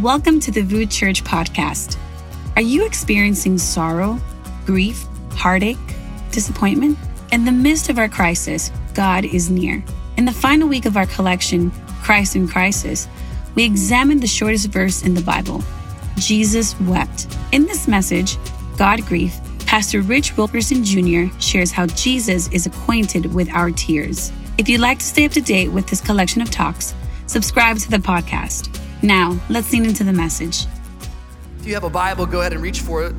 Welcome to the Root Church podcast. Are you experiencing sorrow, grief, heartache, disappointment? In the midst of our crisis, God is near. In the final week of our collection, Christ in Crisis, we examined the shortest verse in the Bible Jesus wept. In this message, God Grief, Pastor Rich Wilkerson Jr. shares how Jesus is acquainted with our tears. If you'd like to stay up to date with this collection of talks, subscribe to the podcast. Now, let's lean into the message. If you have a Bible, go ahead and reach for it.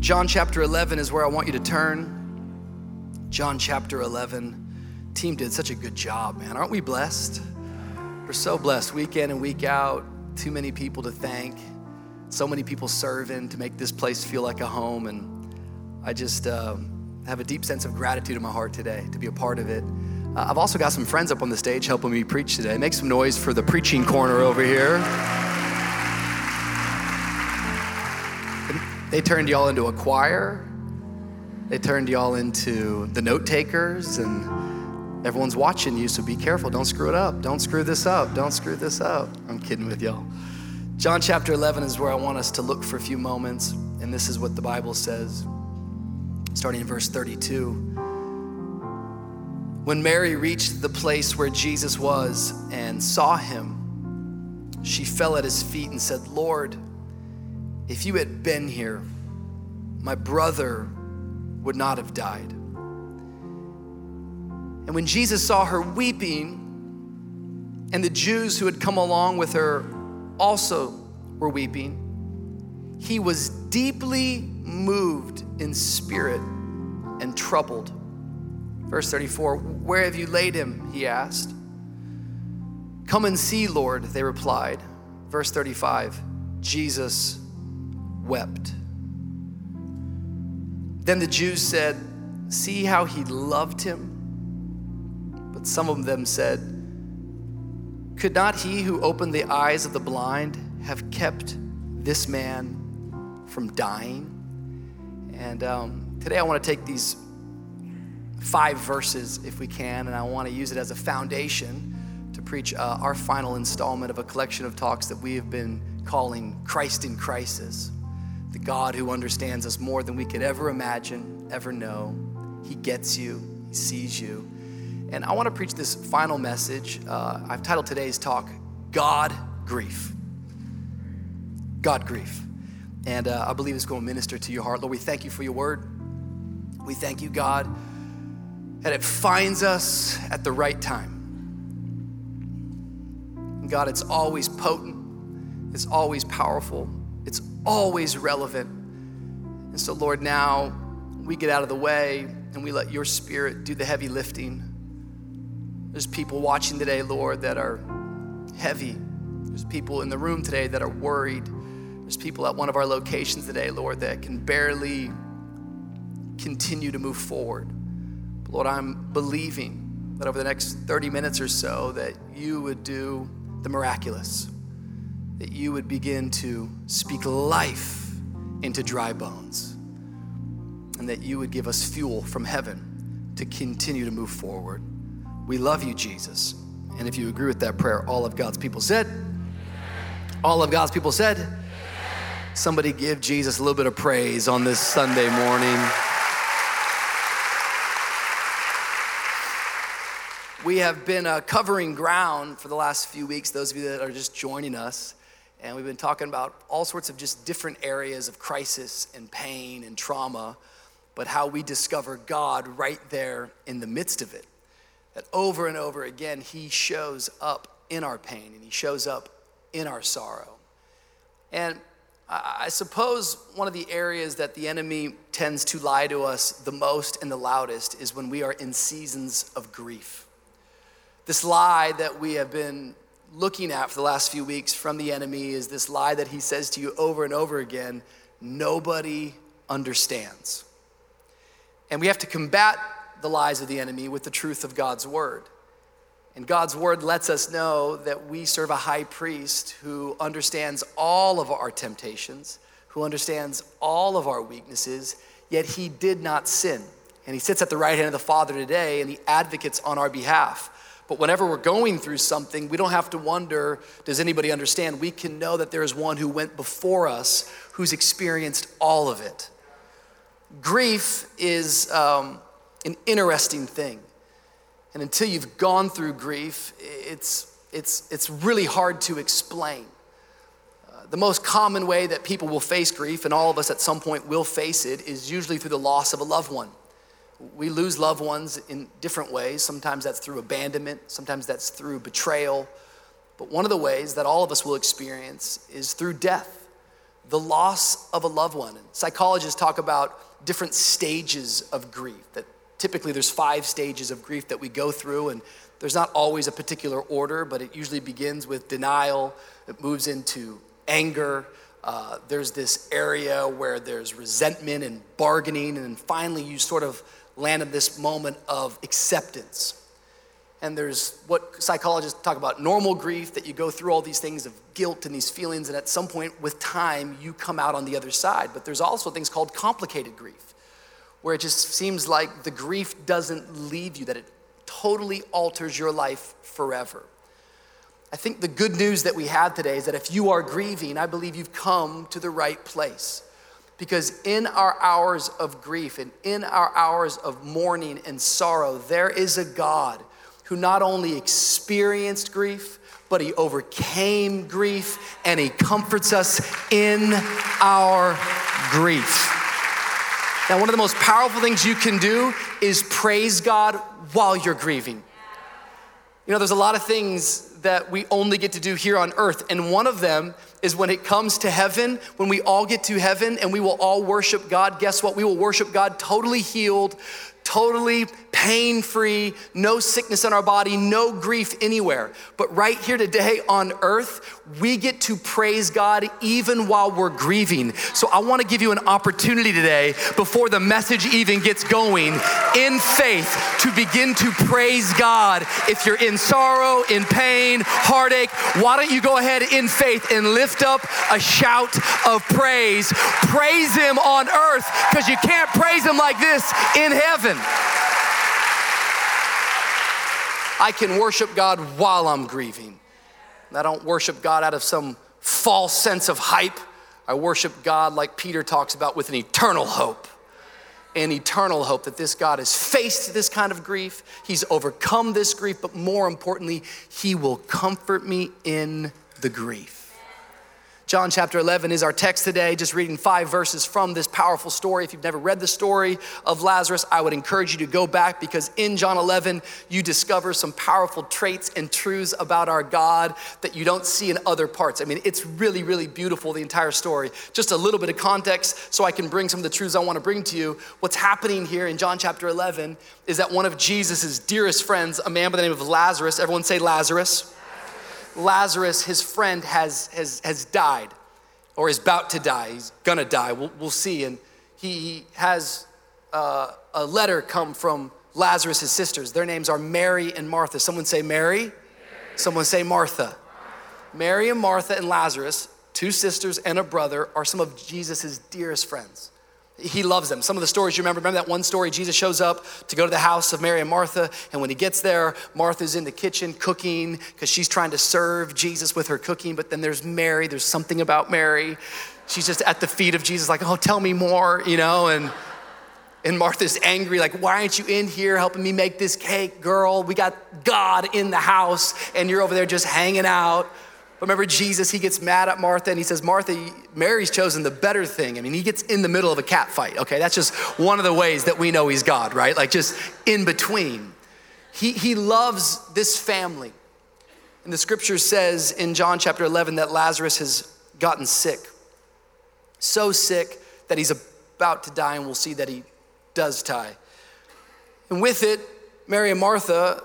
John chapter 11 is where I want you to turn. John chapter 11. Team did such a good job, man. Aren't we blessed? We're so blessed week in and week out. Too many people to thank. So many people serving to make this place feel like a home. And I just uh, have a deep sense of gratitude in my heart today to be a part of it. Uh, I've also got some friends up on the stage helping me preach today. Make some noise for the preaching corner over here. They turned y'all into a choir. They turned y'all into the note takers, and everyone's watching you, so be careful. Don't screw it up. Don't screw this up. Don't screw this up. I'm kidding with y'all. John chapter 11 is where I want us to look for a few moments, and this is what the Bible says, starting in verse 32. When Mary reached the place where Jesus was and saw him, she fell at his feet and said, Lord, if you had been here, my brother would not have died. And when Jesus saw her weeping, and the Jews who had come along with her also were weeping, he was deeply moved in spirit and troubled. Verse 34 Where have you laid him? He asked. Come and see, Lord, they replied. Verse 35 Jesus wept. Then the Jews said, See how he loved him? But some of them said, Could not he who opened the eyes of the blind have kept this man from dying? And um, today I want to take these five verses, if we can, and I want to use it as a foundation to preach uh, our final installment of a collection of talks that we have been calling Christ in Crisis the God who understands us more than we could ever imagine, ever know. He gets you, He sees you. And I want to preach this final message. Uh, I've titled today's talk, God Grief. God Grief. And uh, I believe it's going to minister to your heart. Lord, we thank you for your word. We thank you, God, that it finds us at the right time. And God, it's always potent, it's always powerful, it's always relevant. And so, Lord, now we get out of the way and we let your spirit do the heavy lifting. There's people watching today, Lord, that are heavy. There's people in the room today that are worried. There's people at one of our locations today, Lord, that can barely continue to move forward. Lord, I'm believing that over the next 30 minutes or so that you would do the miraculous that you would begin to speak life into dry bones, and that you would give us fuel from heaven to continue to move forward. We love you, Jesus. And if you agree with that prayer, all of God's people said, all of God's people said, somebody give Jesus a little bit of praise on this Sunday morning. We have been uh, covering ground for the last few weeks, those of you that are just joining us. And we've been talking about all sorts of just different areas of crisis and pain and trauma, but how we discover God right there in the midst of it. That over and over again, He shows up in our pain and He shows up in our sorrow. And I suppose one of the areas that the enemy tends to lie to us the most and the loudest is when we are in seasons of grief. This lie that we have been looking at for the last few weeks from the enemy is this lie that he says to you over and over again nobody understands. And we have to combat the lies of the enemy with the truth of God's word. And God's word lets us know that we serve a high priest who understands all of our temptations, who understands all of our weaknesses, yet he did not sin. And he sits at the right hand of the Father today and he advocates on our behalf. But whenever we're going through something, we don't have to wonder, does anybody understand? We can know that there is one who went before us who's experienced all of it. Grief is um, an interesting thing. And until you've gone through grief, it's, it's, it's really hard to explain. Uh, the most common way that people will face grief, and all of us at some point will face it, is usually through the loss of a loved one. We lose loved ones in different ways. Sometimes that's through abandonment, sometimes that's through betrayal. But one of the ways that all of us will experience is through death, the loss of a loved one. Psychologists talk about different stages of grief that typically there's five stages of grief that we go through and there's not always a particular order but it usually begins with denial it moves into anger uh, there's this area where there's resentment and bargaining and finally you sort of land in this moment of acceptance. And there's what psychologists talk about normal grief that you go through all these things of guilt and these feelings and at some point with time you come out on the other side. But there's also things called complicated grief where it just seems like the grief doesn't leave you that it totally alters your life forever. I think the good news that we have today is that if you are grieving i believe you've come to the right place because in our hours of grief and in our hours of mourning and sorrow there is a god who not only experienced grief, but he overcame grief and he comforts us in our grief. Now, one of the most powerful things you can do is praise God while you're grieving. You know, there's a lot of things that we only get to do here on earth, and one of them is when it comes to heaven, when we all get to heaven and we will all worship God. Guess what? We will worship God totally healed, totally pain free, no sickness in our body, no grief anywhere. But right here today on earth, we get to praise God even while we're grieving. So I want to give you an opportunity today, before the message even gets going, in faith to begin to praise God. If you're in sorrow, in pain, heartache, why don't you go ahead in faith and lift up a shout of praise? Praise Him on earth because you can't praise Him like this in heaven. I can worship God while I'm grieving. I don't worship God out of some false sense of hype. I worship God like Peter talks about with an eternal hope. An eternal hope that this God has faced this kind of grief, He's overcome this grief, but more importantly, He will comfort me in the grief. John chapter 11 is our text today, just reading five verses from this powerful story. If you've never read the story of Lazarus, I would encourage you to go back because in John 11, you discover some powerful traits and truths about our God that you don't see in other parts. I mean, it's really, really beautiful, the entire story. Just a little bit of context so I can bring some of the truths I want to bring to you. What's happening here in John chapter 11 is that one of Jesus' dearest friends, a man by the name of Lazarus, everyone say Lazarus Lazarus, his friend, has, has, has died or is about to die. He's gonna die. We'll, we'll see. And he has uh, a letter come from Lazarus' sisters. Their names are Mary and Martha. Someone say Mary. Mary. Someone say Martha. Martha. Mary and Martha and Lazarus, two sisters and a brother, are some of Jesus' dearest friends. He loves them. Some of the stories you remember, remember that one story Jesus shows up to go to the house of Mary and Martha, and when he gets there, Martha's in the kitchen cooking because she's trying to serve Jesus with her cooking, but then there's Mary, there's something about Mary. She's just at the feet of Jesus, like, oh, tell me more, you know, and and Martha's angry, like, why aren't you in here helping me make this cake, girl? We got God in the house, and you're over there just hanging out. Remember Jesus, he gets mad at Martha and he says, Martha, Mary's chosen the better thing. I mean, he gets in the middle of a cat fight, okay? That's just one of the ways that we know he's God, right? Like just in between. He, he loves this family. And the scripture says in John chapter 11 that Lazarus has gotten sick. So sick that he's about to die, and we'll see that he does die. And with it, Mary and Martha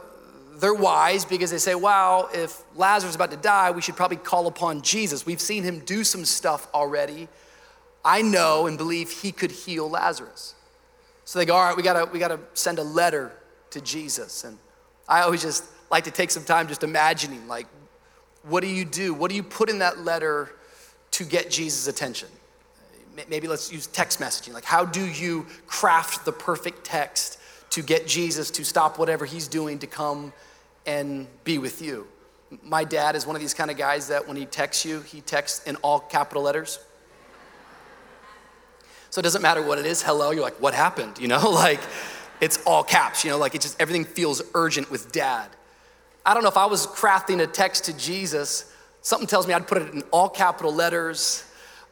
they're wise because they say, wow, if Lazarus is about to die, we should probably call upon Jesus. We've seen him do some stuff already. I know and believe he could heal Lazarus. So they go, all right, we gotta, we gotta send a letter to Jesus. And I always just like to take some time just imagining, like, what do you do? What do you put in that letter to get Jesus' attention? Maybe let's use text messaging. Like, how do you craft the perfect text to get Jesus to stop whatever he's doing to come and be with you. My dad is one of these kind of guys that when he texts you, he texts in all capital letters. So it doesn't matter what it is, hello, you're like, what happened? You know, like it's all caps, you know, like it just everything feels urgent with dad. I don't know if I was crafting a text to Jesus, something tells me I'd put it in all capital letters.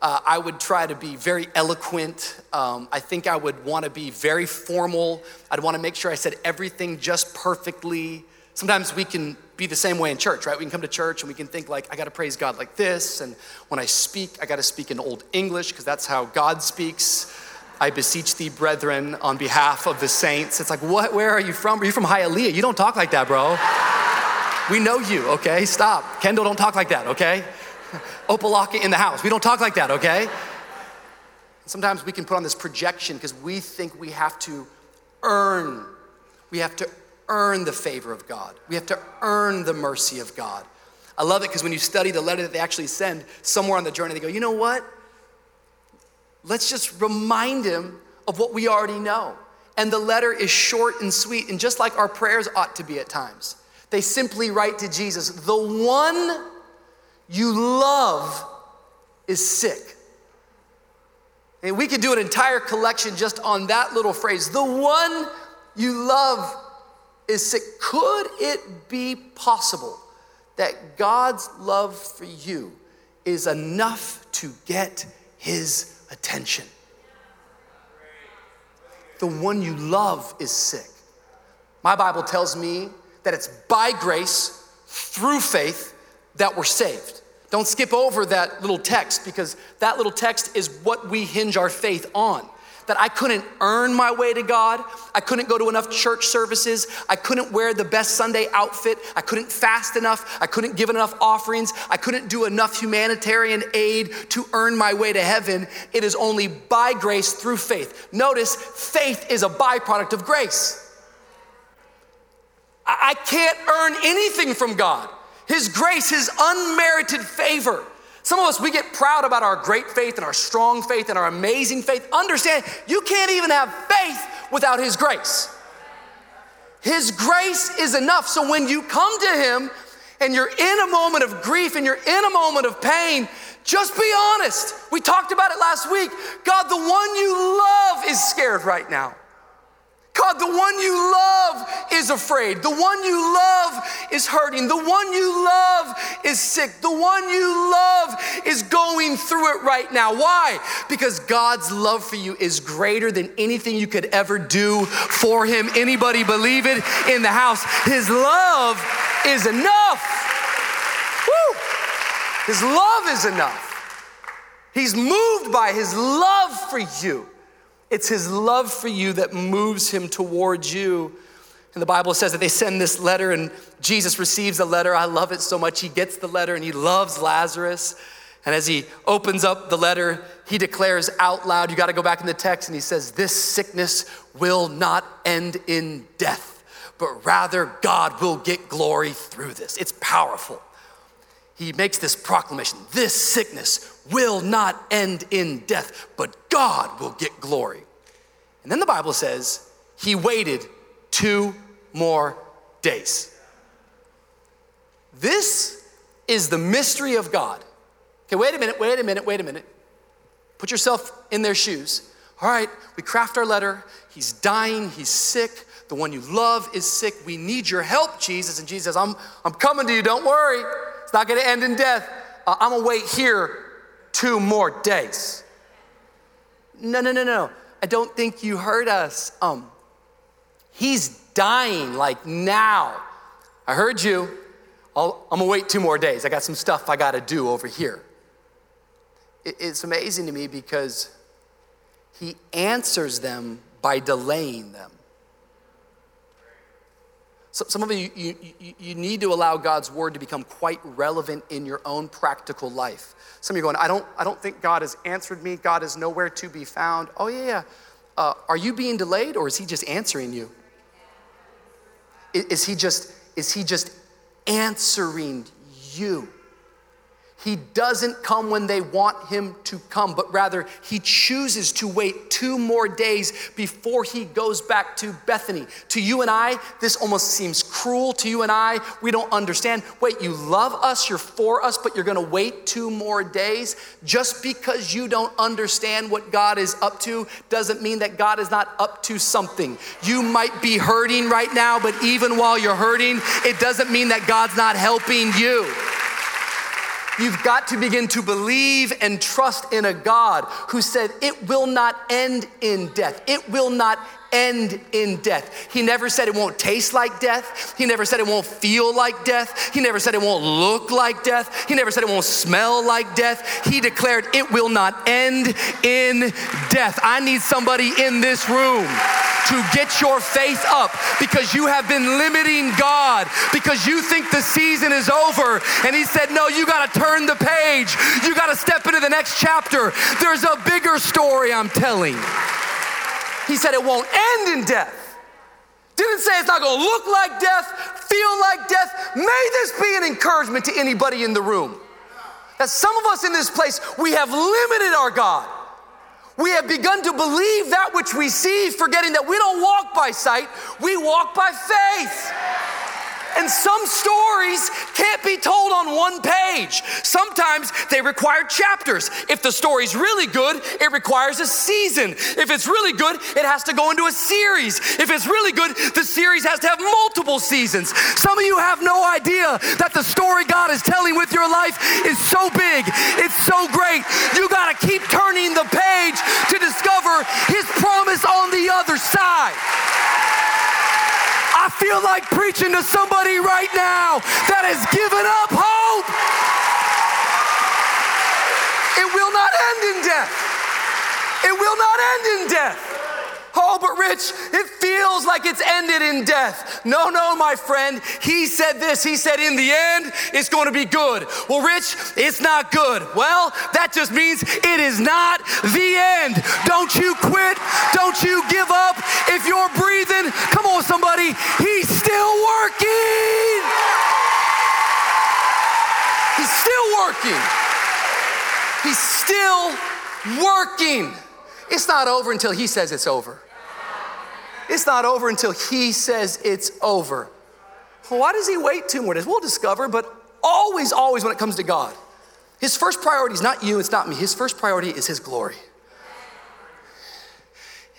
Uh, I would try to be very eloquent. Um, I think I would want to be very formal. I'd want to make sure I said everything just perfectly. Sometimes we can be the same way in church, right? We can come to church and we can think like, I got to praise God like this, and when I speak, I got to speak in Old English because that's how God speaks. I beseech thee, brethren, on behalf of the saints. It's like, what? Where are you from? Are you from Hialeah? You don't talk like that, bro. We know you, okay? Stop. Kendall, don't talk like that, okay? Opa-locka in the house. We don't talk like that, okay? Sometimes we can put on this projection because we think we have to earn, we have to earn the favor of God. We have to earn the mercy of God. I love it because when you study the letter that they actually send, somewhere on the journey, they go, you know what? Let's just remind him of what we already know. And the letter is short and sweet, and just like our prayers ought to be at times. They simply write to Jesus, the one you love is sick. And we could do an entire collection just on that little phrase. The one you love is sick. Could it be possible that God's love for you is enough to get his attention? The one you love is sick. My Bible tells me that it's by grace, through faith, that we're saved. Don't skip over that little text because that little text is what we hinge our faith on. That I couldn't earn my way to God. I couldn't go to enough church services. I couldn't wear the best Sunday outfit. I couldn't fast enough. I couldn't give enough offerings. I couldn't do enough humanitarian aid to earn my way to heaven. It is only by grace through faith. Notice, faith is a byproduct of grace. I can't earn anything from God. His grace, His unmerited favor. Some of us, we get proud about our great faith and our strong faith and our amazing faith. Understand, you can't even have faith without His grace. His grace is enough. So when you come to Him and you're in a moment of grief and you're in a moment of pain, just be honest. We talked about it last week. God, the one you love is scared right now. God, the one you love is afraid. The one you love is hurting. The one you love is sick. The one you love is going through it right now. Why? Because God's love for you is greater than anything you could ever do for him. Anybody believe it in the house? His love is enough. Woo! His love is enough. He's moved by his love for you. It's his love for you that moves him towards you. And the Bible says that they send this letter, and Jesus receives the letter. I love it so much. He gets the letter and he loves Lazarus. And as he opens up the letter, he declares out loud, you got to go back in the text, and he says, This sickness will not end in death, but rather God will get glory through this. It's powerful. He makes this proclamation this sickness will not end in death, but God will get glory. And then the Bible says he waited two more days. This is the mystery of God. Okay, wait a minute, wait a minute, wait a minute. Put yourself in their shoes. All right, we craft our letter. He's dying, he's sick. The one you love is sick. We need your help, Jesus. And Jesus says, I'm, I'm coming to you, don't worry. It's not gonna end in death. Uh, I'm gonna wait here two more days. No, no, no, no. I don't think you heard us. Um, he's dying like now. I heard you. i am gonna wait two more days. I got some stuff I gotta do over here. It, it's amazing to me because he answers them by delaying them. So, some of you, you, you need to allow God's word to become quite relevant in your own practical life. Some of you are going, I don't, I don't think God has answered me. God is nowhere to be found. Oh, yeah, yeah. Uh, are you being delayed or is he just answering you? Is, is he just, is he just answering you? He doesn't come when they want him to come, but rather he chooses to wait two more days before he goes back to Bethany. To you and I, this almost seems cruel. To you and I, we don't understand. Wait, you love us, you're for us, but you're gonna wait two more days? Just because you don't understand what God is up to doesn't mean that God is not up to something. You might be hurting right now, but even while you're hurting, it doesn't mean that God's not helping you. You've got to begin to believe and trust in a God who said, It will not end in death. It will not end in death. He never said it won't taste like death. He never said it won't feel like death. He never said it won't look like death. He never said it won't smell like death. He declared it will not end in death. I need somebody in this room to get your faith up because you have been limiting God because you think the season is over. And He said, No, you got to turn the page. You got to step into the next chapter. There's a bigger story I'm telling. He said it won't end in death. Didn't say it's not gonna look like death, feel like death. May this be an encouragement to anybody in the room. That some of us in this place, we have limited our God. We have begun to believe that which we see, forgetting that we don't walk by sight, we walk by faith. And some stories can't be told on one page. Sometimes they require chapters. If the story's really good, it requires a season. If it's really good, it has to go into a series. If it's really good, the series has to have multiple seasons. Some of you have no idea that the story God is telling with your life is so big, it's so great. You got to keep turning the page to discover His promise on the other side. I feel like preaching to somebody right now that has given up hope. It will not end in death. It will not end in death. Oh, but Rich, it feels like it's ended in death. No, no, my friend. He said this. He said, in the end, it's going to be good. Well, Rich, it's not good. Well, that just means it is not the end. Don't you quit. Don't you give up. If you're breathing, come on, somebody, he's still working. He's still working. He's still working. It's not over until He says it's over. It's not over until He says it's over. Why does He wait two more days? We'll discover, but always, always when it comes to God, His first priority is not you, it's not me. His first priority is His glory.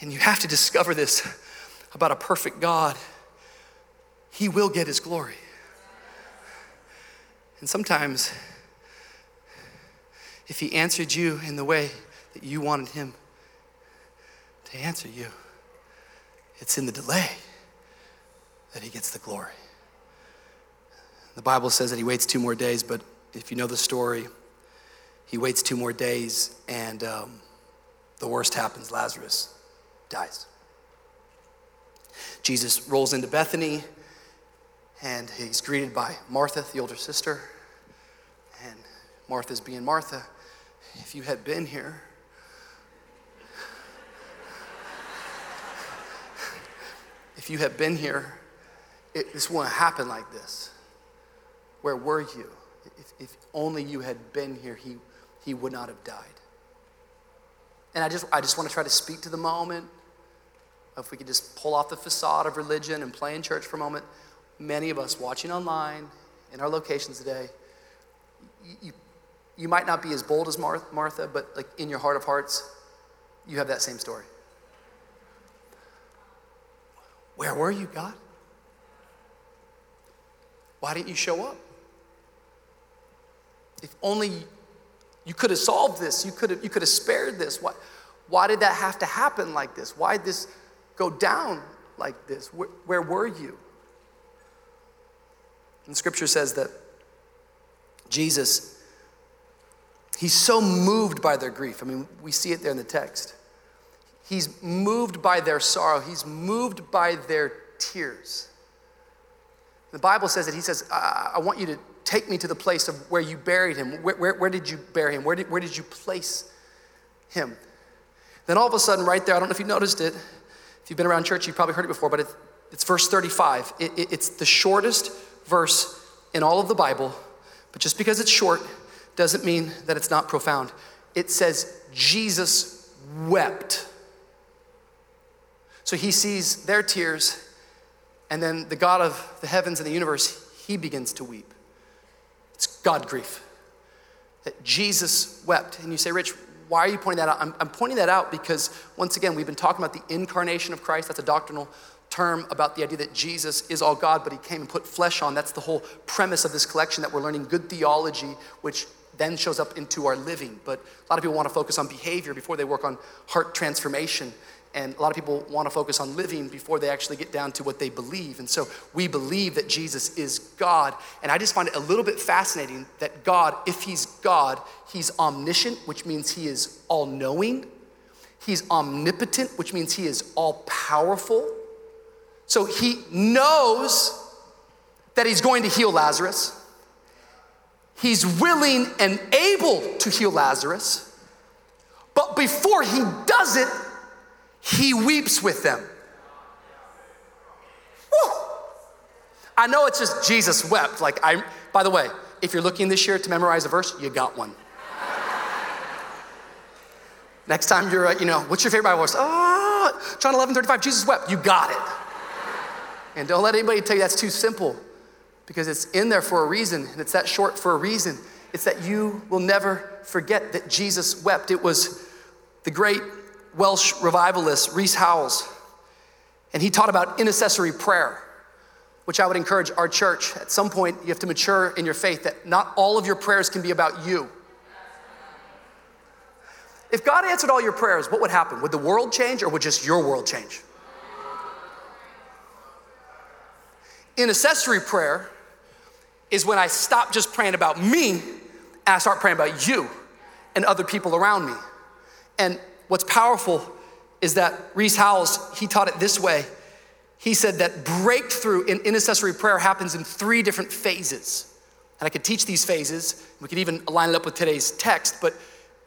And you have to discover this about a perfect God. He will get His glory. And sometimes, if He answered you in the way that you wanted Him to answer you. It's in the delay that he gets the glory. The Bible says that he waits two more days, but if you know the story, he waits two more days and um, the worst happens Lazarus dies. Jesus rolls into Bethany and he's greeted by Martha, the older sister. And Martha's being Martha. If you had been here, if you had been here, it, this wouldn't happen like this. Where were you? If, if only you had been here, he, he would not have died. And I just, I just want to try to speak to the moment. If we could just pull off the facade of religion and play in church for a moment, many of us watching online in our locations today, you, you might not be as bold as Martha, but like in your heart of hearts, you have that same story. Where were you, God? Why didn't you show up? If only you could have solved this, you could have, you could have spared this. Why, why did that have to happen like this? Why did this go down like this? Where, where were you? And scripture says that Jesus, he's so moved by their grief. I mean, we see it there in the text. He's moved by their sorrow, he's moved by their tears. The Bible says that he says, I, I want you to take me to the place of where you buried him. Where, where, where did you bury him? Where did, where did you place him? Then all of a sudden, right there, I don't know if you noticed it. If you've been around church, you've probably heard it before, but it, it's verse 35. It, it, it's the shortest verse in all of the Bible, but just because it's short doesn't mean that it's not profound. It says Jesus wept. So he sees their tears, and then the God of the heavens and the universe, he begins to weep. It's God grief. That Jesus wept. And you say, Rich, why are you pointing that out? I'm, I'm pointing that out because, once again, we've been talking about the incarnation of Christ. That's a doctrinal term about the idea that Jesus is all God, but he came and put flesh on. That's the whole premise of this collection that we're learning good theology, which then shows up into our living. But a lot of people want to focus on behavior before they work on heart transformation. And a lot of people want to focus on living before they actually get down to what they believe. And so we believe that Jesus is God. And I just find it a little bit fascinating that God, if He's God, He's omniscient, which means He is all knowing. He's omnipotent, which means He is all powerful. So He knows that He's going to heal Lazarus. He's willing and able to heal Lazarus. But before He does it, he weeps with them. Woo! I know it's just Jesus wept. Like I, by the way, if you're looking this year to memorize a verse, you got one. Next time you're, uh, you know, what's your favorite Bible verse? Oh, John 11, 35, Jesus wept. You got it. And don't let anybody tell you that's too simple because it's in there for a reason and it's that short for a reason. It's that you will never forget that Jesus wept. It was the great Welsh revivalist Rees Howells, and he taught about intercessory prayer, which I would encourage our church. At some point, you have to mature in your faith that not all of your prayers can be about you. If God answered all your prayers, what would happen? Would the world change or would just your world change? Intercessory prayer is when I stop just praying about me and I start praying about you and other people around me. And What's powerful is that Rees Howells, he taught it this way. He said that breakthrough in intercessory prayer happens in three different phases. And I could teach these phases. We could even line it up with today's text, but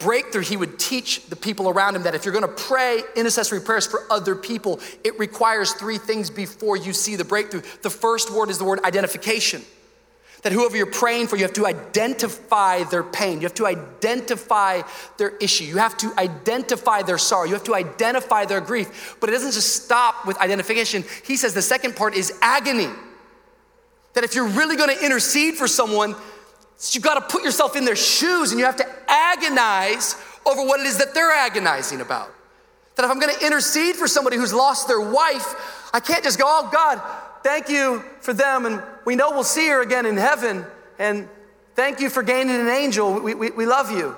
breakthrough, he would teach the people around him that if you're gonna pray intercessory prayers for other people, it requires three things before you see the breakthrough. The first word is the word identification that whoever you're praying for, you have to identify their pain. You have to identify their issue. You have to identify their sorrow. You have to identify their grief. But it doesn't just stop with identification. He says the second part is agony. That if you're really gonna intercede for someone, you've gotta put yourself in their shoes and you have to agonize over what it is that they're agonizing about. That if I'm gonna intercede for somebody who's lost their wife, I can't just go, oh God, thank you for them, and we know we'll see her again in heaven, and thank you for gaining an angel. We, we, we love you.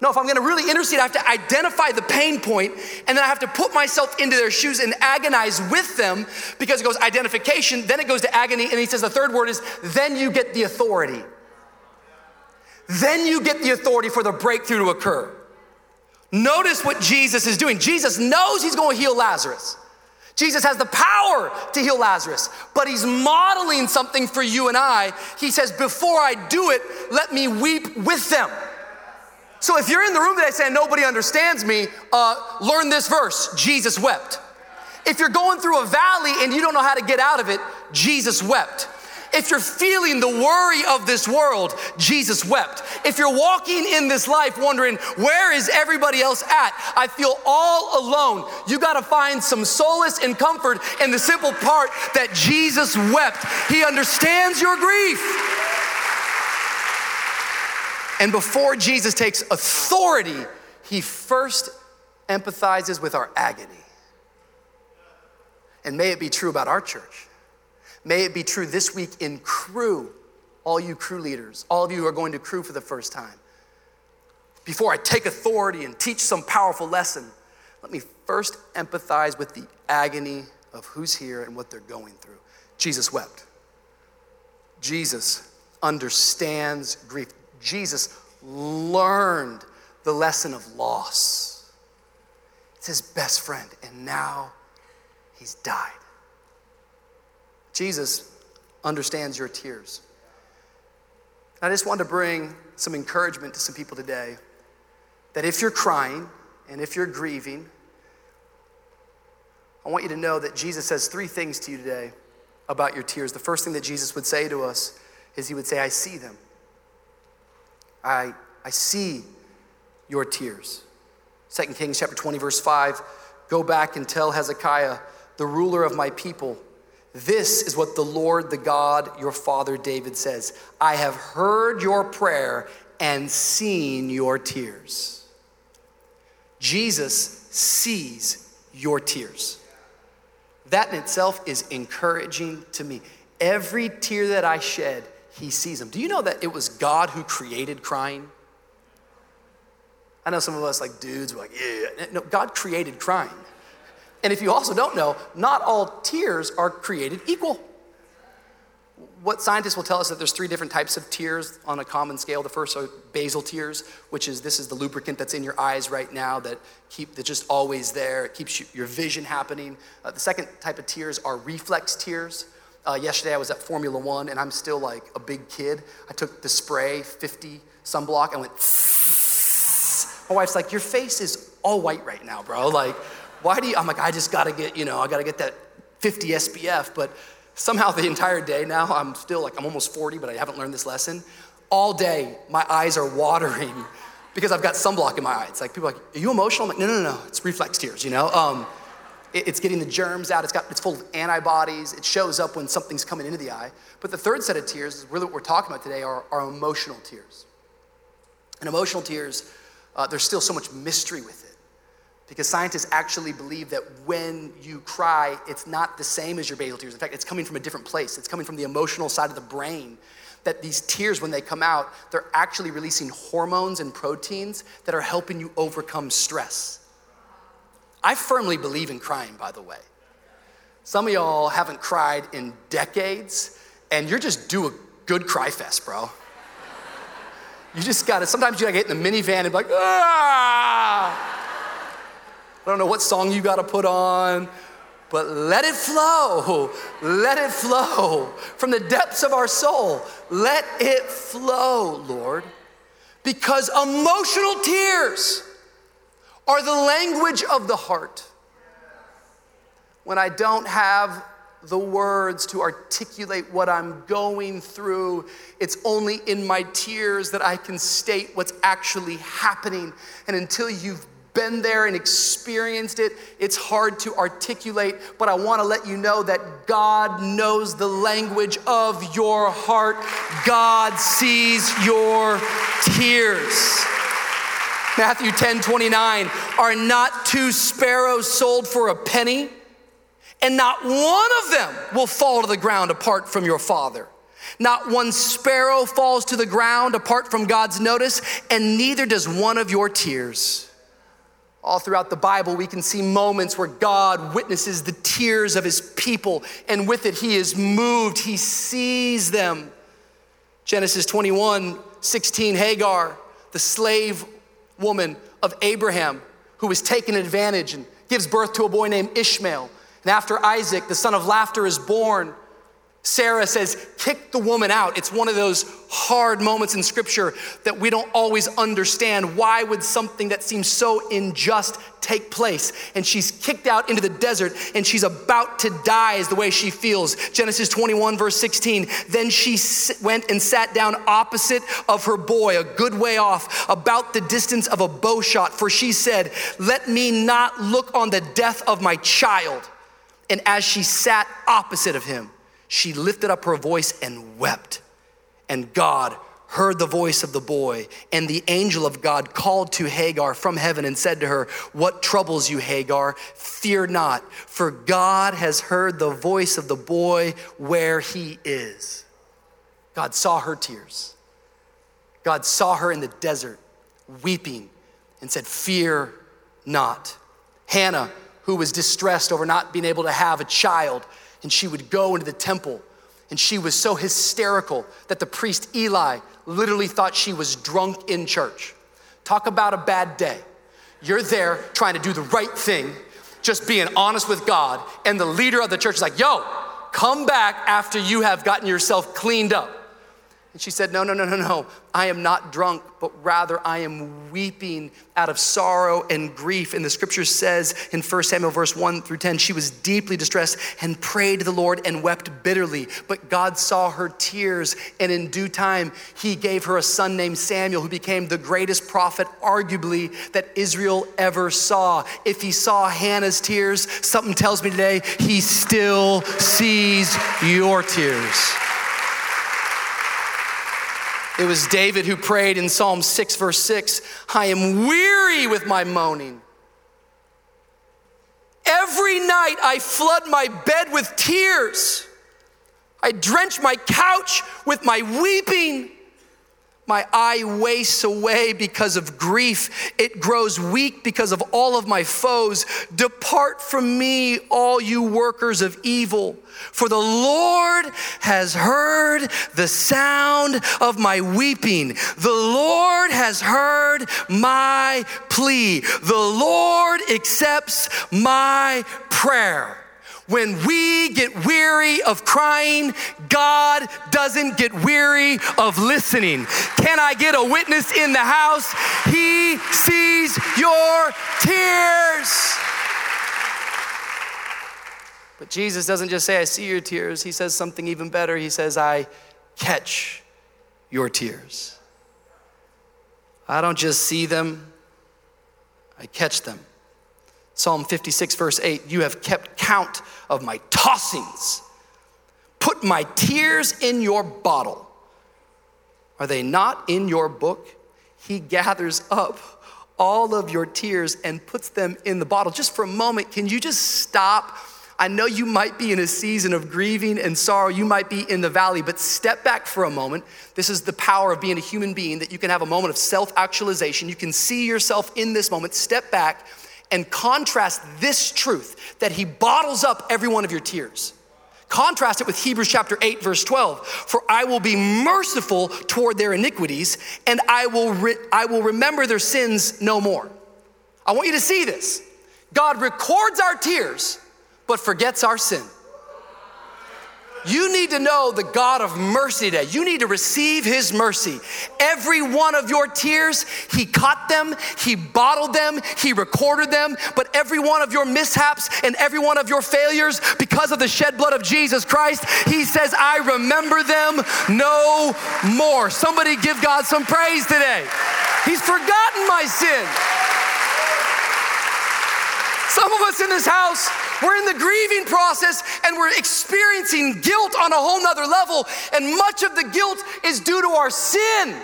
No, if I'm gonna really intercede, I have to identify the pain point, and then I have to put myself into their shoes and agonize with them because it goes identification, then it goes to agony, and he says the third word is then you get the authority. Then you get the authority for the breakthrough to occur. Notice what Jesus is doing. Jesus knows he's gonna heal Lazarus. Jesus has the power to heal Lazarus, but he's modeling something for you and I. He says, Before I do it, let me weep with them. So if you're in the room today saying, Nobody understands me, uh, learn this verse Jesus wept. If you're going through a valley and you don't know how to get out of it, Jesus wept. If you're feeling the worry of this world, Jesus wept. If you're walking in this life wondering, where is everybody else at? I feel all alone. You got to find some solace and comfort in the simple part that Jesus wept. He understands your grief. And before Jesus takes authority, he first empathizes with our agony. And may it be true about our church. May it be true this week in crew, all you crew leaders, all of you who are going to crew for the first time. Before I take authority and teach some powerful lesson, let me first empathize with the agony of who's here and what they're going through. Jesus wept. Jesus understands grief. Jesus learned the lesson of loss. It's his best friend, and now he's died. Jesus understands your tears. I just want to bring some encouragement to some people today that if you're crying and if you're grieving, I want you to know that Jesus says three things to you today about your tears. The first thing that Jesus would say to us is He would say, I see them. I, I see your tears. 2 Kings chapter 20, verse 5 Go back and tell Hezekiah, the ruler of my people, this is what the Lord, the God, your father David says I have heard your prayer and seen your tears. Jesus sees your tears. That in itself is encouraging to me. Every tear that I shed, he sees them. Do you know that it was God who created crying? I know some of us, like dudes, were like, yeah. No, God created crying. And if you also don't know, not all tears are created equal. What scientists will tell us that there's three different types of tears on a common scale. The first are basal tears, which is this is the lubricant that's in your eyes right now that keep that's just always there. It keeps you, your vision happening. Uh, the second type of tears are reflex tears. Uh, yesterday I was at Formula One and I'm still like a big kid. I took the spray 50 sunblock and went. My wife's like, your face is all white right now, bro. Like why do you, I'm like, I just gotta get, you know, I gotta get that 50 SPF. But somehow the entire day now, I'm still like, I'm almost 40, but I haven't learned this lesson. All day, my eyes are watering because I've got sunblock in my eyes. Like people are like, are you emotional? I'm like, no, no, no, it's reflex tears, you know? Um, it, it's getting the germs out. It's got, it's full of antibodies. It shows up when something's coming into the eye. But the third set of tears is really what we're talking about today are, are emotional tears. And emotional tears, uh, there's still so much mystery with it because scientists actually believe that when you cry, it's not the same as your basal tears. In fact, it's coming from a different place. It's coming from the emotional side of the brain. That these tears, when they come out, they're actually releasing hormones and proteins that are helping you overcome stress. I firmly believe in crying, by the way. Some of y'all haven't cried in decades, and you're just due a good cry fest, bro. You just gotta, sometimes you gotta get in the minivan and be like, ah! I don't know what song you got to put on, but let it flow. Let it flow from the depths of our soul. Let it flow, Lord. Because emotional tears are the language of the heart. When I don't have the words to articulate what I'm going through. It's only in my tears that I can state what's actually happening. And until you've been there and experienced it, it's hard to articulate, but I want to let you know that God knows the language of your heart. God sees your tears. Matthew 10 29, are not two sparrows sold for a penny? And not one of them will fall to the ground apart from your Father. Not one sparrow falls to the ground apart from God's notice, and neither does one of your tears. All throughout the Bible, we can see moments where God witnesses the tears of his people, and with it, he is moved. He sees them. Genesis 21 16, Hagar, the slave woman of Abraham, who was taken advantage and gives birth to a boy named Ishmael. And after Isaac, the son of laughter, is born, Sarah says, kick the woman out. It's one of those hard moments in scripture that we don't always understand. Why would something that seems so unjust take place? And she's kicked out into the desert and she's about to die, is the way she feels. Genesis 21, verse 16. Then she went and sat down opposite of her boy, a good way off, about the distance of a bow shot, for she said, Let me not look on the death of my child. And as she sat opposite of him, she lifted up her voice and wept. And God heard the voice of the boy, and the angel of God called to Hagar from heaven and said to her, What troubles you, Hagar? Fear not, for God has heard the voice of the boy where he is. God saw her tears. God saw her in the desert weeping and said, Fear not. Hannah, who was distressed over not being able to have a child, and she would go into the temple and she was so hysterical that the priest Eli literally thought she was drunk in church. Talk about a bad day. You're there trying to do the right thing, just being honest with God, and the leader of the church is like, yo, come back after you have gotten yourself cleaned up. And she said, No, no, no, no, no. I am not drunk, but rather I am weeping out of sorrow and grief. And the scripture says in 1 Samuel, verse 1 through 10, she was deeply distressed and prayed to the Lord and wept bitterly. But God saw her tears, and in due time, he gave her a son named Samuel, who became the greatest prophet, arguably, that Israel ever saw. If he saw Hannah's tears, something tells me today he still sees your tears. It was David who prayed in Psalm 6, verse 6 I am weary with my moaning. Every night I flood my bed with tears. I drench my couch with my weeping. My eye wastes away because of grief. It grows weak because of all of my foes. Depart from me, all you workers of evil. For the Lord has heard the sound of my weeping. The Lord has heard my plea. The Lord accepts my prayer. When we get weary of crying, God doesn't get weary of listening. Can I get a witness in the house? He sees your tears. But Jesus doesn't just say, I see your tears. He says something even better. He says, I catch your tears. I don't just see them, I catch them. Psalm 56, verse 8 You have kept count of my tossings. Put my tears in your bottle. Are they not in your book? He gathers up all of your tears and puts them in the bottle. Just for a moment, can you just stop? I know you might be in a season of grieving and sorrow. You might be in the valley, but step back for a moment. This is the power of being a human being that you can have a moment of self actualization. You can see yourself in this moment. Step back and contrast this truth that he bottles up every one of your tears. Contrast it with Hebrews chapter 8, verse 12. For I will be merciful toward their iniquities, and I will, re- I will remember their sins no more. I want you to see this. God records our tears, but forgets our sin. You need to know the God of mercy today. You need to receive His mercy. Every one of your tears, He caught them, He bottled them, He recorded them. But every one of your mishaps and every one of your failures, because of the shed blood of Jesus Christ, He says, I remember them no more. Somebody give God some praise today. He's forgotten my sin. Some of us in this house, we're in the grieving process and we're experiencing guilt on a whole nother level, and much of the guilt is due to our sin.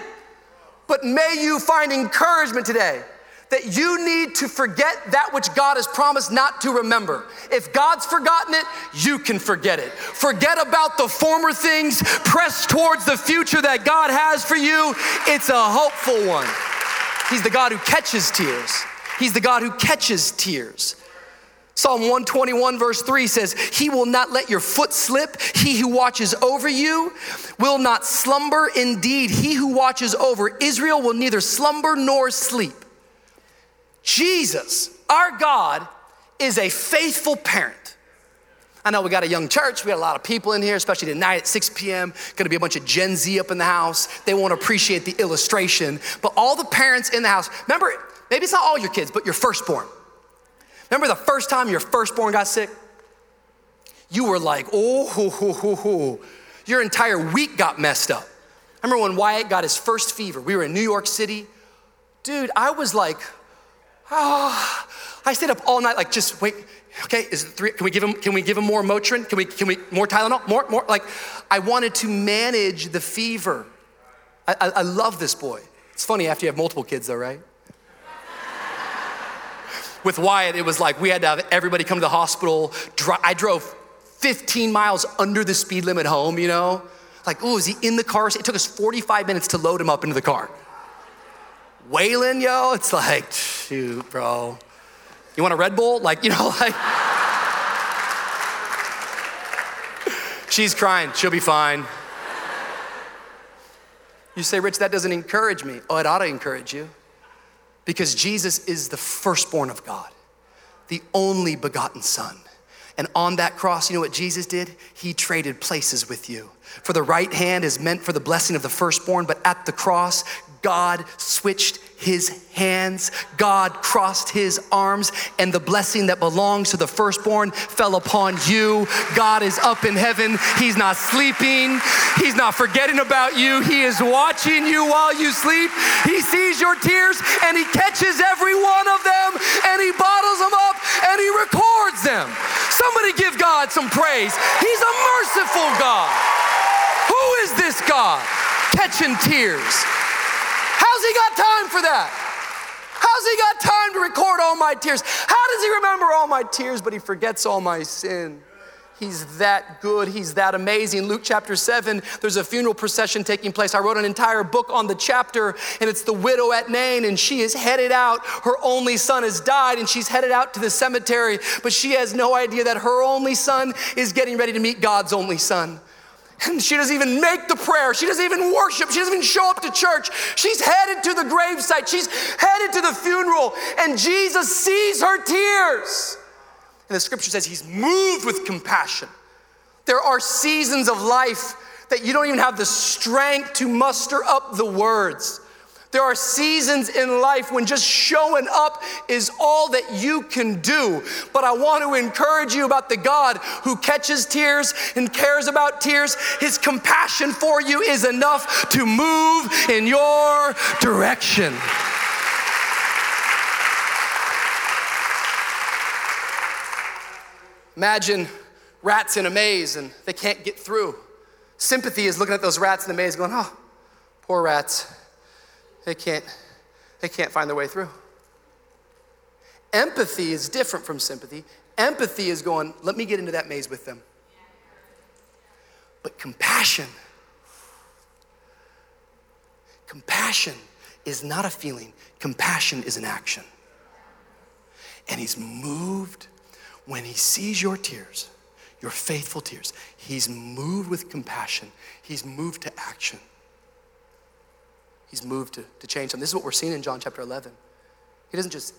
But may you find encouragement today that you need to forget that which God has promised not to remember. If God's forgotten it, you can forget it. Forget about the former things, press towards the future that God has for you. It's a hopeful one. He's the God who catches tears. He's the God who catches tears. Psalm 121, verse 3 says, He will not let your foot slip. He who watches over you will not slumber. Indeed, he who watches over Israel will neither slumber nor sleep. Jesus, our God, is a faithful parent. I know we got a young church, we got a lot of people in here, especially tonight at 6 p.m. Gonna be a bunch of Gen Z up in the house. They won't appreciate the illustration. But all the parents in the house, remember, maybe it's not all your kids, but your firstborn. Remember the first time your firstborn got sick? You were like, oh, ho, ho, ho, ho. your entire week got messed up. Remember when Wyatt got his first fever. We were in New York City. Dude, I was like, ah, oh. I stayed up all night, like, just wait. Okay, is it three? Can we give him? Can we give him more Motrin? Can we? Can we more Tylenol? More, more. Like, I wanted to manage the fever. I, I, I love this boy. It's funny after you have multiple kids, though, right? With Wyatt, it was like we had to have everybody come to the hospital. I drove 15 miles under the speed limit home, you know? Like, oh, is he in the car? It took us 45 minutes to load him up into the car. Waylon, yo, it's like, shoot, bro. You want a Red Bull? Like, you know, like. She's crying, she'll be fine. You say, Rich, that doesn't encourage me. Oh, it ought to encourage you because Jesus is the firstborn of God, the only begotten Son. And on that cross, you know what Jesus did? He traded places with you. For the right hand is meant for the blessing of the firstborn, but at the cross, God switched his hands, God crossed his arms, and the blessing that belongs to the firstborn fell upon you. God is up in heaven. He's not sleeping, He's not forgetting about you. He is watching you while you sleep. He sees your tears and He catches every one of them and He bottles them up and He records them. Somebody give God some praise. He's a merciful God. Who is this God catching tears? How's he got time for that? How's he got time to record all my tears? How does he remember all my tears, but he forgets all my sin? He's that good. He's that amazing. Luke chapter 7, there's a funeral procession taking place. I wrote an entire book on the chapter, and it's the widow at Nain, and she is headed out. Her only son has died, and she's headed out to the cemetery, but she has no idea that her only son is getting ready to meet God's only son. And she doesn't even make the prayer. She doesn't even worship. She doesn't even show up to church. She's headed to the gravesite. She's headed to the funeral. And Jesus sees her tears. And the scripture says he's moved with compassion. There are seasons of life that you don't even have the strength to muster up the words. There are seasons in life when just showing up is all that you can do. But I want to encourage you about the God who catches tears and cares about tears. His compassion for you is enough to move in your direction. Imagine rats in a maze and they can't get through. Sympathy is looking at those rats in the maze going, oh, poor rats they can't, they can't find their way through. Empathy is different from sympathy. Empathy is going, let me get into that maze with them. But compassion, compassion is not a feeling, compassion is an action. And he's moved when he sees your tears, your faithful tears. He's moved with compassion, he's moved to action. He's moved to, to change them. This is what we're seeing in John chapter 11. He doesn't just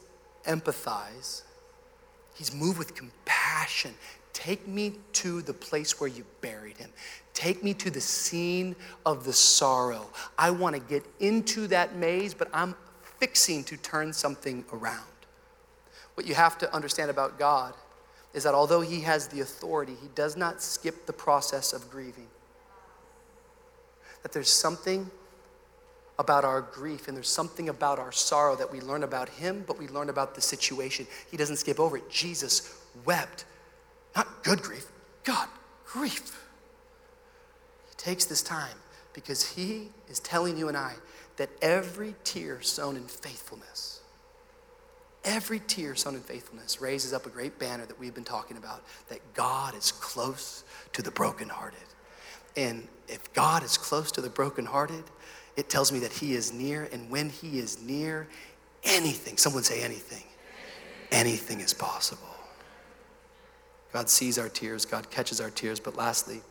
empathize, he's moved with compassion. Take me to the place where you buried him. Take me to the scene of the sorrow. I want to get into that maze, but I'm fixing to turn something around. What you have to understand about God is that although He has the authority, He does not skip the process of grieving. That there's something about our grief, and there's something about our sorrow that we learn about him, but we learn about the situation. He doesn't skip over it. Jesus wept. Not good grief, God, grief. He takes this time because he is telling you and I that every tear sown in faithfulness, every tear sown in faithfulness raises up a great banner that we've been talking about that God is close to the brokenhearted. And if God is close to the brokenhearted, it tells me that He is near, and when He is near, anything, someone say anything, anything is possible. God sees our tears, God catches our tears, but lastly,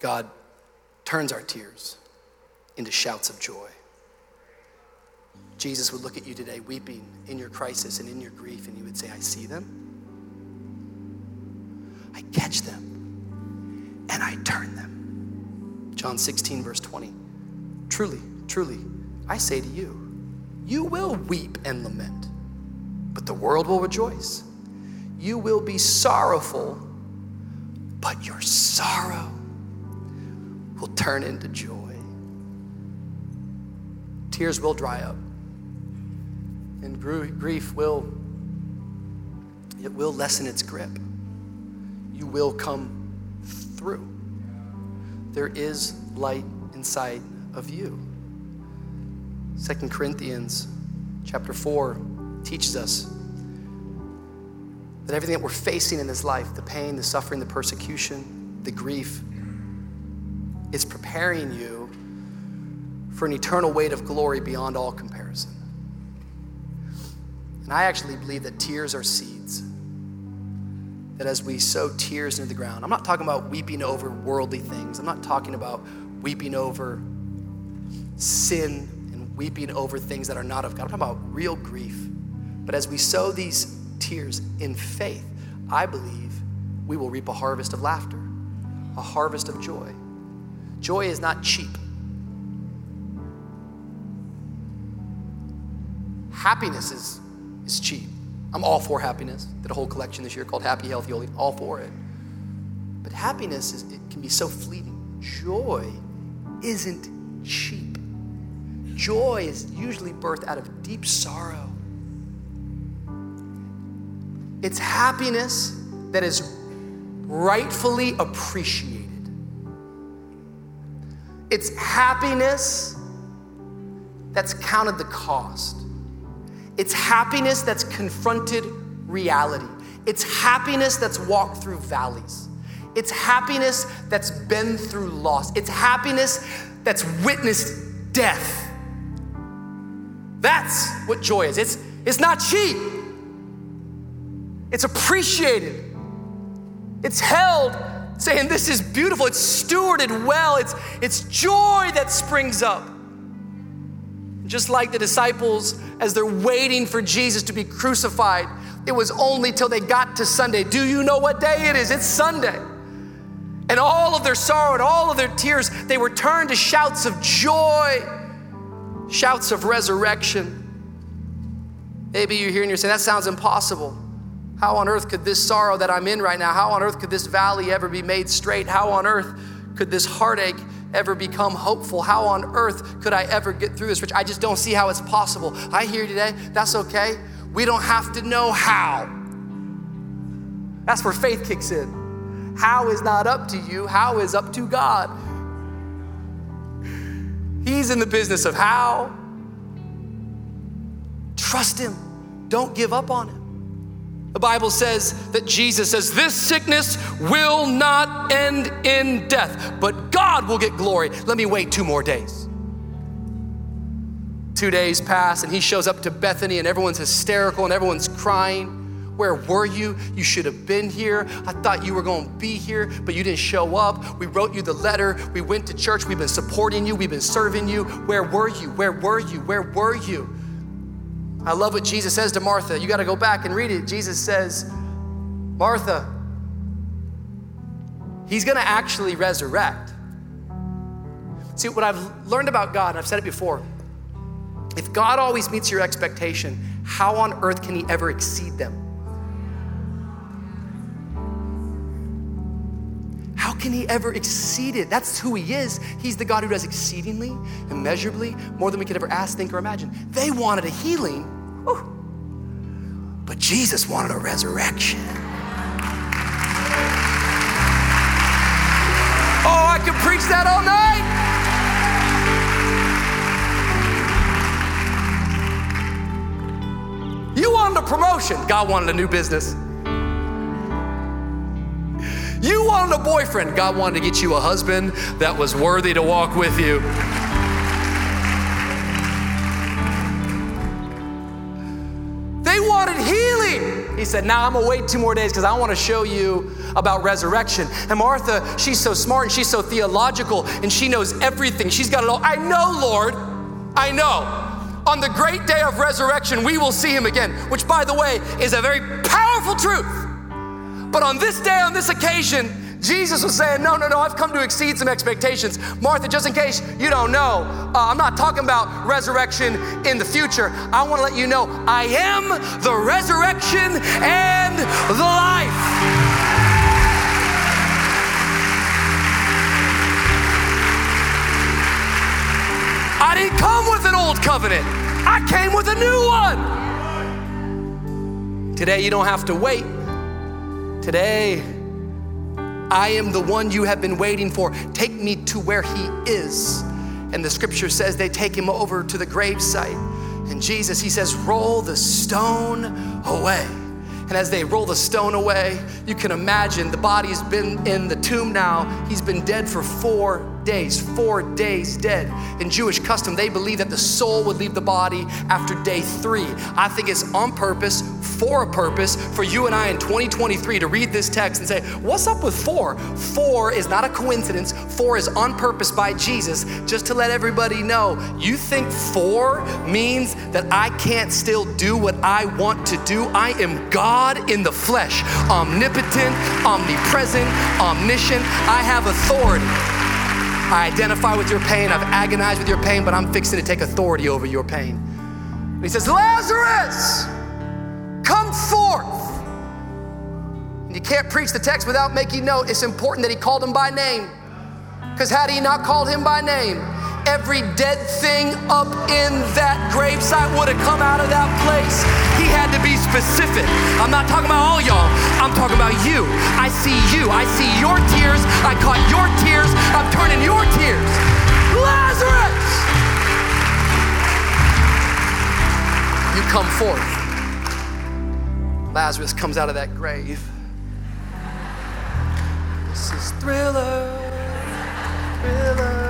God turns our tears into shouts of joy. Jesus would look at you today weeping in your crisis and in your grief, and he would say, I see them, I catch them, and I turn them. John 16, verse 20. Truly, truly, I say to you, you will weep and lament, but the world will rejoice. You will be sorrowful, but your sorrow will turn into joy. Tears will dry up, and grief will it will lessen its grip. You will come through there is light inside of you. Second Corinthians chapter 4 teaches us that everything that we're facing in this life, the pain, the suffering, the persecution, the grief, is preparing you for an eternal weight of glory beyond all comparison. And I actually believe that tears are seeds that as we sow tears into the ground, I'm not talking about weeping over worldly things. I'm not talking about weeping over sin and weeping over things that are not of God. I'm talking about real grief. But as we sow these tears in faith, I believe we will reap a harvest of laughter, a harvest of joy. Joy is not cheap. Happiness is, is cheap. I'm all for happiness. Did a whole collection this year called Happy, Healthy, Holy, all for it. But happiness is, it can be so fleeting. Joy isn't cheap. Joy is usually birthed out of deep sorrow. It's happiness that is rightfully appreciated. It's happiness that's counted the cost. It's happiness that's confronted reality. It's happiness that's walked through valleys. It's happiness that's been through loss. It's happiness that's witnessed death. That's what joy is. It's, it's not cheap, it's appreciated. It's held saying, This is beautiful. It's stewarded well. It's, it's joy that springs up. Just like the disciples, as they're waiting for Jesus to be crucified, it was only till they got to Sunday. Do you know what day it is? It's Sunday. And all of their sorrow and all of their tears, they were turned to shouts of joy, shouts of resurrection. Maybe you're and you're saying, that sounds impossible. How on earth could this sorrow that I'm in right now, how on earth could this valley ever be made straight? How on earth could this heartache ever become hopeful? How on earth could I ever get through this, Rich? I just don't see how it's possible. I hear you today. That's okay. We don't have to know how. That's where faith kicks in. How is not up to you, how is up to God. He's in the business of how. Trust Him, don't give up on Him. The Bible says that Jesus says, This sickness will not end in death, but God will get glory. Let me wait two more days. Two days pass, and he shows up to Bethany, and everyone's hysterical and everyone's crying. Where were you? You should have been here. I thought you were going to be here, but you didn't show up. We wrote you the letter. We went to church. We've been supporting you. We've been serving you. Where were you? Where were you? Where were you? I love what Jesus says to Martha. You got to go back and read it. Jesus says, Martha, he's going to actually resurrect. See, what I've learned about God, and I've said it before, if God always meets your expectation, how on earth can he ever exceed them? How can he ever exceed it? That's who he is. He's the God who does exceedingly, immeasurably, more than we could ever ask, think, or imagine. They wanted a healing, whew, but Jesus wanted a resurrection. Oh, I could preach that all night. You wanted a promotion, God wanted a new business. You wanted a boyfriend. God wanted to get you a husband that was worthy to walk with you. They wanted healing. He said, Now I'm gonna wait two more days because I wanna show you about resurrection. And Martha, she's so smart and she's so theological and she knows everything. She's got it all. I know, Lord. I know. On the great day of resurrection, we will see him again, which, by the way, is a very powerful truth. But on this day, on this occasion, Jesus was saying, No, no, no, I've come to exceed some expectations. Martha, just in case you don't know, uh, I'm not talking about resurrection in the future. I want to let you know I am the resurrection and the life. I didn't come with an old covenant, I came with a new one. Today, you don't have to wait. Today, I am the one you have been waiting for. Take me to where he is. And the scripture says they take him over to the gravesite. And Jesus, he says, roll the stone away. And as they roll the stone away, you can imagine the body's been in the tomb now. He's been dead for four days, four days dead. In Jewish custom, they believe that the soul would leave the body after day three. I think it's on purpose, for a purpose, for you and I in 2023 to read this text and say, What's up with four? Four is not a coincidence, four is on purpose by Jesus, just to let everybody know you think four means that I can't still do what I want to do. I am God in the flesh, omnipotent, omnipresent, omniscient. I have authority. I identify with your pain, I've agonized with your pain, but I'm fixing to take authority over your pain. And he says, Lazarus, come forth. And you can't preach the text without making note. It's important that he called him by name. Because had he not called him by name, every dead thing up in that gravesite would have come out of that place. He had to be specific. I'm not talking about all y'all, I'm talking about you. I see you. I see your tears. I caught your tears. I'm turning your tears. Lazarus! You come forth. Lazarus comes out of that grave. This is thriller, thriller.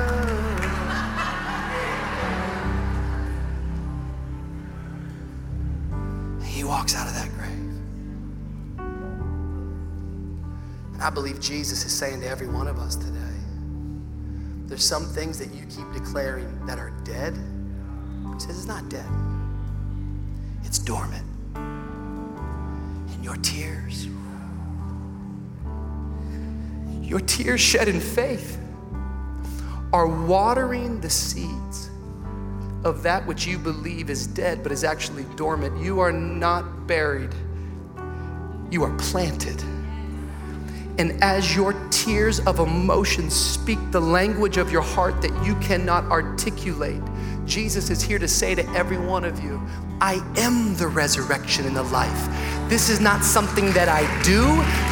Walks out of that grave. And I believe Jesus is saying to every one of us today there's some things that you keep declaring that are dead. He says it's not dead, it's dormant. And your tears, your tears shed in faith are watering the seeds of that which you believe is dead but is actually dormant. You are not buried, you are planted. And as your tears of emotion speak the language of your heart that you cannot articulate, Jesus is here to say to every one of you, I am the resurrection and the life. This is not something that I do,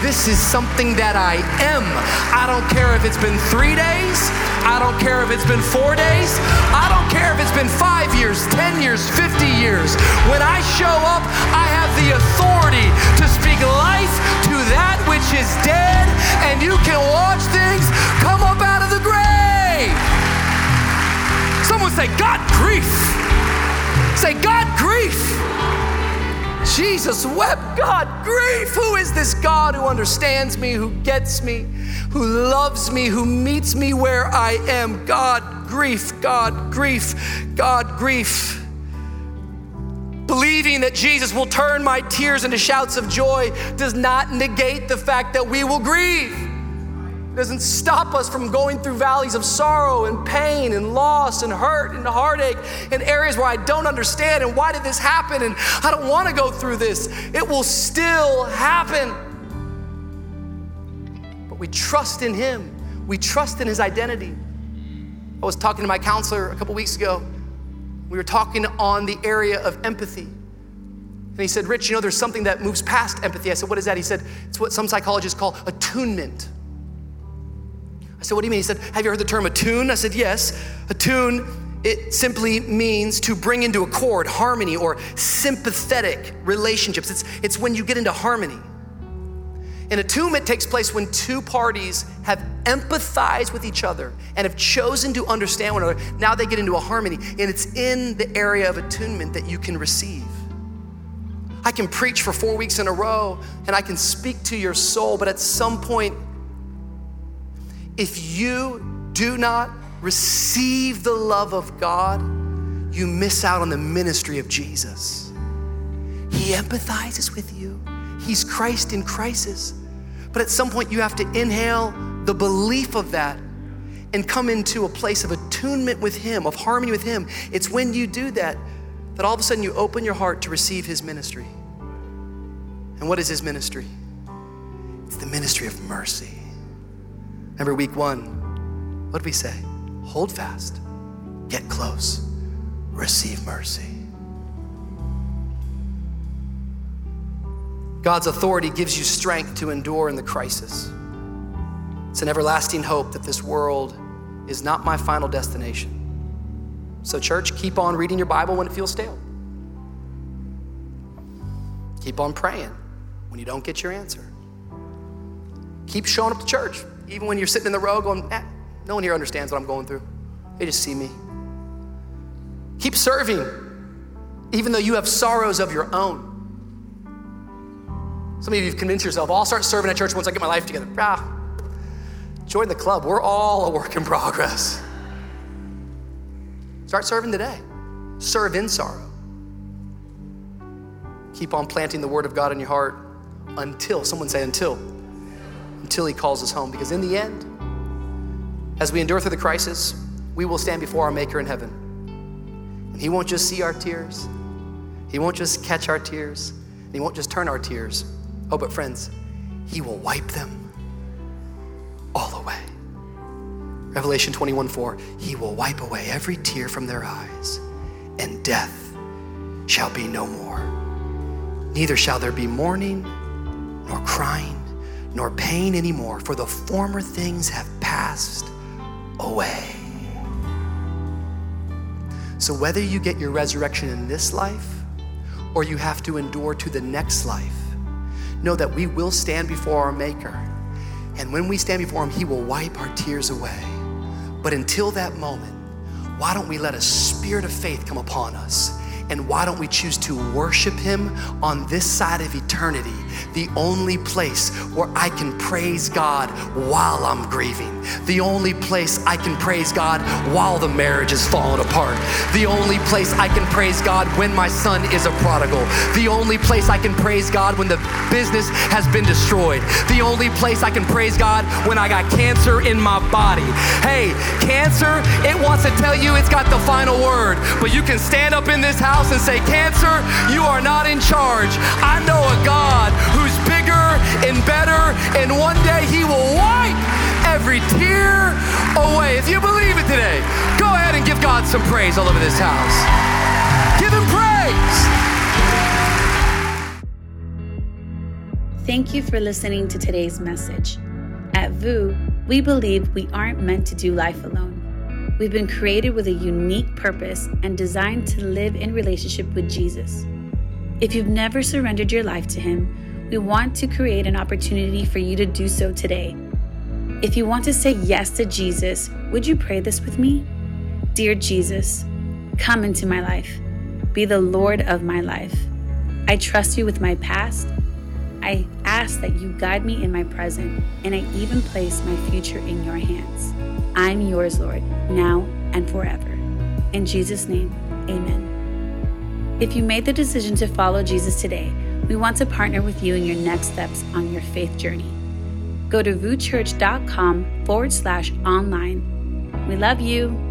this is something that I am. I don't care if it's been three days, I don't care if it's been four days, I don't care if it's been five years, 10 years, 50 years. When I show up, I have the authority to speak life to that which is dead, and you can watch things come up out of the grave. Someone say, God grief. Say, God grief. Jesus wept, God grief. Who is this God who understands me, who gets me, who loves me, who meets me where I am? God grief, God grief, God grief. Believing that Jesus will turn my tears into shouts of joy does not negate the fact that we will grieve. It doesn't stop us from going through valleys of sorrow and pain and loss and hurt and heartache in areas where I don't understand and why did this happen and I don't want to go through this. It will still happen. But we trust in Him, we trust in His identity. I was talking to my counselor a couple weeks ago. We were talking on the area of empathy. And he said, Rich, you know, there's something that moves past empathy. I said, What is that? He said, It's what some psychologists call attunement. I said, What do you mean? He said, Have you heard the term attune? I said, Yes. Attune, it simply means to bring into accord, harmony, or sympathetic relationships. It's, it's when you get into harmony. And attunement takes place when two parties have empathized with each other and have chosen to understand one another. Now they get into a harmony, and it's in the area of attunement that you can receive. I can preach for four weeks in a row and I can speak to your soul, but at some point, if you do not receive the love of God, you miss out on the ministry of Jesus. He empathizes with you, He's Christ in crisis. But at some point, you have to inhale the belief of that and come into a place of attunement with Him, of harmony with Him. It's when you do that that all of a sudden you open your heart to receive His ministry. And what is His ministry? It's the ministry of mercy. Remember week one, what did we say? Hold fast, get close, receive mercy. God's authority gives you strength to endure in the crisis. It's an everlasting hope that this world is not my final destination. So, church, keep on reading your Bible when it feels stale. Keep on praying when you don't get your answer. Keep showing up to church, even when you're sitting in the row going, eh, No one here understands what I'm going through. They just see me. Keep serving, even though you have sorrows of your own. Some of you have convinced yourself, oh, I'll start serving at church once I get my life together. Ah, join the club. We're all a work in progress. Start serving today. Serve in sorrow. Keep on planting the word of God in your heart until, someone say until, until he calls us home. Because in the end, as we endure through the crisis, we will stand before our Maker in heaven. And he won't just see our tears, he won't just catch our tears, he won't just turn our tears. Oh, but friends, he will wipe them all away. Revelation 21 4, he will wipe away every tear from their eyes, and death shall be no more. Neither shall there be mourning, nor crying, nor pain anymore, for the former things have passed away. So, whether you get your resurrection in this life or you have to endure to the next life, know that we will stand before our Maker. And when we stand before Him, He will wipe our tears away. But until that moment, why don't we let a spirit of faith come upon us? And why don't we choose to worship Him on this side of eternity, the only place where I can praise God while I'm grieving, the only place I can praise God while the marriage is falling apart, the only place I can praise God when my son is a prodigal, the only place I can praise God when the business has been destroyed, the only place I can praise God when I got cancer in my body. Hey, cancer, it wants to tell you it's got the final word, but you can stand up in this house and say, Cancer, you are not in charge. I know a God who's bigger and better, and one day He will wipe every tear away. If you believe it today, go ahead and give God some praise all over this house. Give Him praise. Thank you for listening to today's message. At VOUS, we believe we aren't meant to do life alone. We've been created with a unique purpose and designed to live in relationship with Jesus. If you've never surrendered your life to Him, we want to create an opportunity for you to do so today. If you want to say yes to Jesus, would you pray this with me? Dear Jesus, come into my life. Be the Lord of my life. I trust you with my past. I ask that you guide me in my present, and I even place my future in your hands. I'm yours, Lord, now and forever. In Jesus' name, amen. If you made the decision to follow Jesus today, we want to partner with you in your next steps on your faith journey. Go to vouschurch.com forward slash online. We love you.